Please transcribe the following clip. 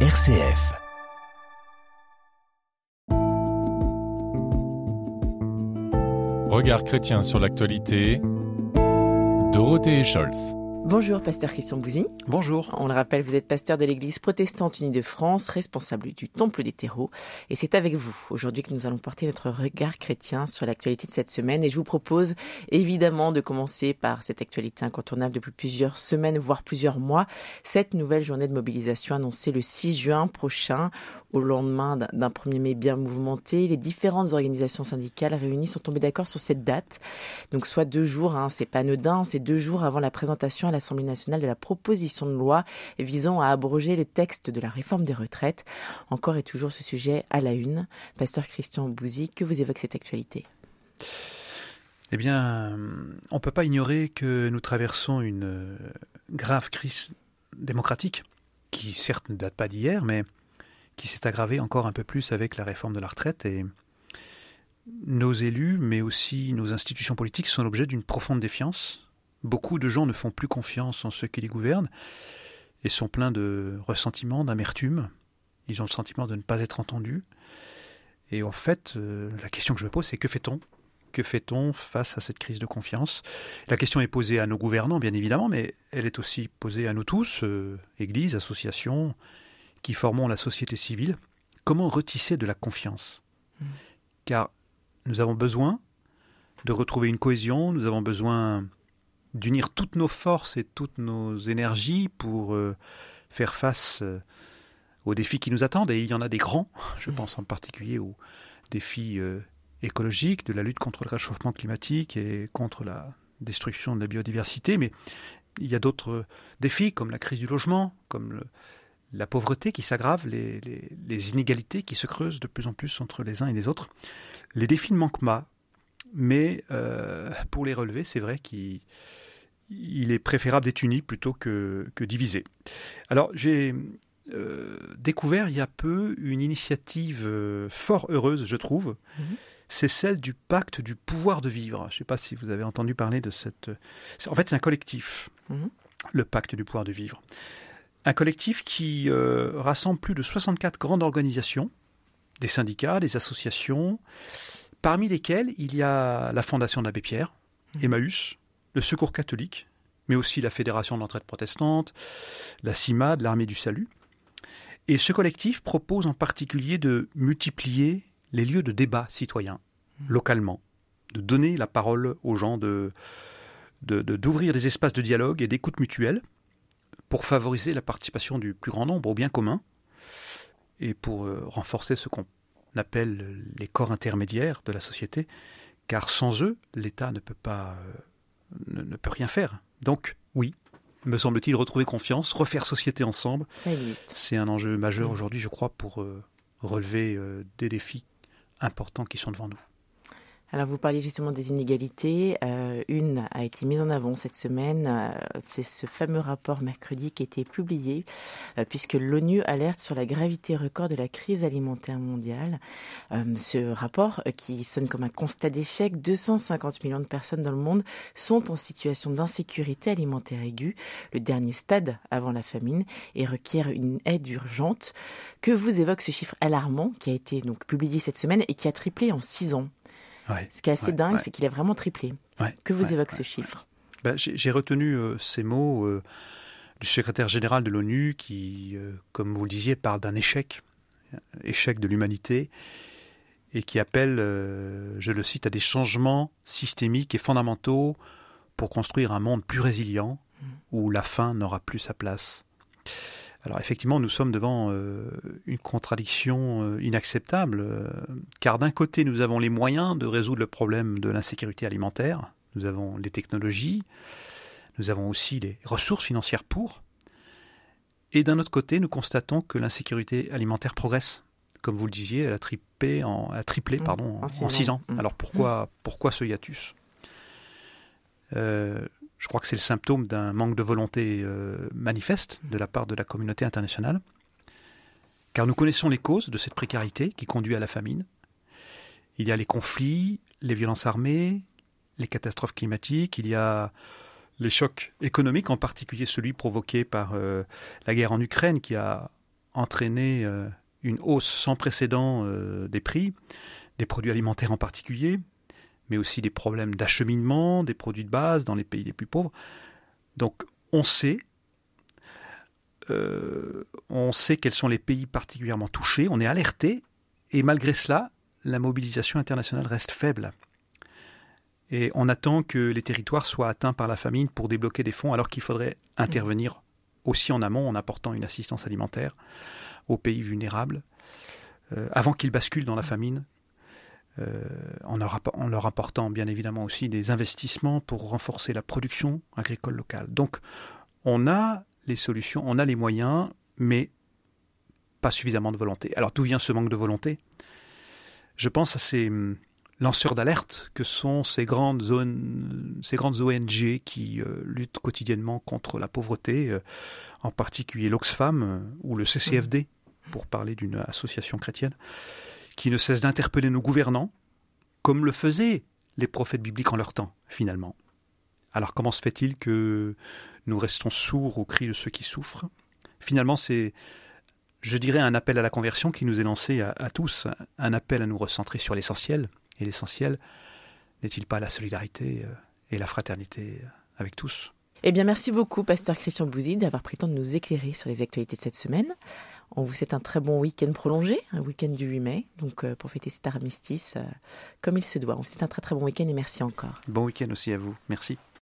RCF. Regard chrétien sur l'actualité. Dorothée Scholz. Bonjour, pasteur Christian Bouzy. Bonjour. On le rappelle, vous êtes pasteur de l'Église protestante unie de France, responsable du Temple des terreaux. Et c'est avec vous aujourd'hui que nous allons porter notre regard chrétien sur l'actualité de cette semaine. Et je vous propose évidemment de commencer par cette actualité incontournable depuis plusieurs semaines, voire plusieurs mois. Cette nouvelle journée de mobilisation annoncée le 6 juin prochain, au lendemain d'un 1er mai bien mouvementé. Les différentes organisations syndicales réunies sont tombées d'accord sur cette date. Donc soit deux jours, hein, c'est pas anodin, c'est deux jours avant la présentation à l'Assemblée nationale de la proposition de loi visant à abroger le texte de la réforme des retraites. Encore et toujours ce sujet à la une. Pasteur Christian Bouzy, que vous évoque cette actualité? Eh bien, on ne peut pas ignorer que nous traversons une grave crise démocratique, qui certes ne date pas d'hier, mais qui s'est aggravée encore un peu plus avec la réforme de la retraite. Et nos élus, mais aussi nos institutions politiques, sont l'objet d'une profonde défiance Beaucoup de gens ne font plus confiance en ceux qui les gouvernent et sont pleins de ressentiment, d'amertume. Ils ont le sentiment de ne pas être entendus. Et en fait, euh, la question que je me pose, c'est que fait-on? Que fait-on face à cette crise de confiance? La question est posée à nos gouvernants, bien évidemment, mais elle est aussi posée à nous tous, euh, églises, associations, qui formons la société civile. Comment retisser de la confiance mmh. Car nous avons besoin de retrouver une cohésion, nous avons besoin d'unir toutes nos forces et toutes nos énergies pour euh, faire face euh, aux défis qui nous attendent. Et il y en a des grands. Je pense en particulier aux défis euh, écologiques, de la lutte contre le réchauffement climatique et contre la destruction de la biodiversité. Mais il y a d'autres défis comme la crise du logement, comme la pauvreté qui s'aggrave, les, les, inégalités qui se creusent de plus en plus entre les uns et les autres. Les défis ne manquent pas, mais pour les relever, c'est vrai qu'il il est préférable d'être uni plutôt que, que divisé. Alors j'ai euh, découvert il y a peu une initiative euh, fort heureuse, je trouve. Mhm. C'est celle du pacte du pouvoir de vivre. Je ne sais pas si vous avez entendu parler de cette... En fait, c'est un collectif, mhm. le pacte du pouvoir de vivre. Un collectif qui euh, rassemble plus de 64 grandes organisations, des syndicats, des associations, parmi lesquelles il y a la Fondation d'Abbé Pierre, mhm. Emmaüs, le Secours catholique, mais aussi la Fédération de l'entraide protestante, la CIMAD, l'Armée du Salut. Et ce collectif propose en particulier de multiplier les lieux de débat citoyens mmh. localement, de donner la parole aux gens, de, d'ouvrir des espaces de dialogue et d'écoute mutuelle pour favoriser la participation du plus grand nombre au bien commun et pour euh, renforcer ce qu'on appelle les corps intermédiaires de la société, car sans eux, l'État ne peut pas euh, ne, peut rien faire. Donc, oui, me semble-t-il, retrouver confiance, refaire société ensemble. Ça existe. C'est un enjeu majeur aujourd'hui, je crois, pour euh, relever des défis importants qui sont devant nous. Alors vous parliez justement des inégalités. Euh, une a été mise en avant cette semaine. Euh, c'est ce fameux rapport mercredi qui a été publié, euh, puisque l'ONU alerte sur la gravité record de la crise alimentaire mondiale. ce rapport, qui sonne comme un constat d'échec, 250 millions de personnes dans le monde sont en situation d'insécurité alimentaire aiguë, le dernier stade avant la famine, et requiert une aide urgente. Que vous évoque ce chiffre alarmant qui a été publié cette semaine et qui a triplé en six ans? Ce qui est assez dingue, c'est qu'il a vraiment triplé. que vous évoque ce chiffre ben, J'ai retenu euh, ces mots euh, du secrétaire général de l'ONU qui, euh, comme vous le disiez, parle d'un échec, échec de l'humanité, et qui appelle, je le cite, à des changements systémiques et fondamentaux pour construire un monde plus résilient mm. où la faim n'aura plus sa place. Alors effectivement, nous sommes devant euh, une contradiction euh, inacceptable, euh, car d'un côté, nous avons les moyens de résoudre le problème de l'insécurité alimentaire, nous avons les technologies, nous avons aussi les ressources financières pour, et d'un autre côté, nous constatons que l'insécurité alimentaire progresse. Comme vous le disiez, elle a, triplé en, triplé, mmh. pardon, en, six ans. Mmh. Alors pourquoi, pourquoi ce hiatus? Je crois que c'est le symptôme d'un manque de volonté euh, manifeste de la part de la communauté internationale, car nous connaissons les causes de cette précarité qui conduit à la famine. Il y a les conflits, les violences armées, les catastrophes climatiques, il y a les chocs économiques, en particulier celui provoqué par euh, la guerre en Ukraine qui a entraîné euh, une hausse sans précédent des prix, des produits alimentaires en particulier, mais aussi des problèmes d'acheminement des produits de base dans les pays les plus pauvres. Donc on sait, on sait quels sont les pays particulièrement touchés, on est alerté, et malgré cela, la mobilisation internationale reste faible. Et on attend que les territoires soient atteints par la famine pour débloquer des fonds, alors qu'il faudrait intervenir aussi en amont en apportant une assistance alimentaire aux pays vulnérables, euh, avant qu'ils basculent dans la famine, euh, en, leur en, leur apportant bien évidemment aussi des investissements pour renforcer la production agricole locale. Donc on a les solutions, on a les moyens, mais pas suffisamment de volonté. Alors d'où vient ce manque de volonté? Je pense à ces hum, lanceurs d'alerte que sont ces grandes zones, ces grandes ONG qui euh, luttent quotidiennement contre la pauvreté, euh, en particulier l'Oxfam euh, ou le CCFD, pour parler d'une association chrétienne, qui ne cesse d'interpeller nos gouvernants, comme le faisaient les prophètes bibliques en leur temps, finalement. Alors comment se fait-il que nous restons sourds aux cris de ceux qui souffrent? Finalement, c'est je dirais, un appel à la conversion qui nous est lancé à, tous, un appel à nous recentrer sur l'essentiel, et l'essentiel n'est-il pas la solidarité euh, et la fraternité euh, avec tous? Eh bien, merci beaucoup, pasteur Christian Bouzy, d'avoir pris le temps de nous éclairer sur les actualités de cette semaine. On vous souhaite un très bon week-end prolongé, un week-end du 8 mai, donc euh, pour fêter cet armistice comme il se doit. On vous souhaite un très très bon week-end et merci encore. Bon week-end aussi à vous. Merci.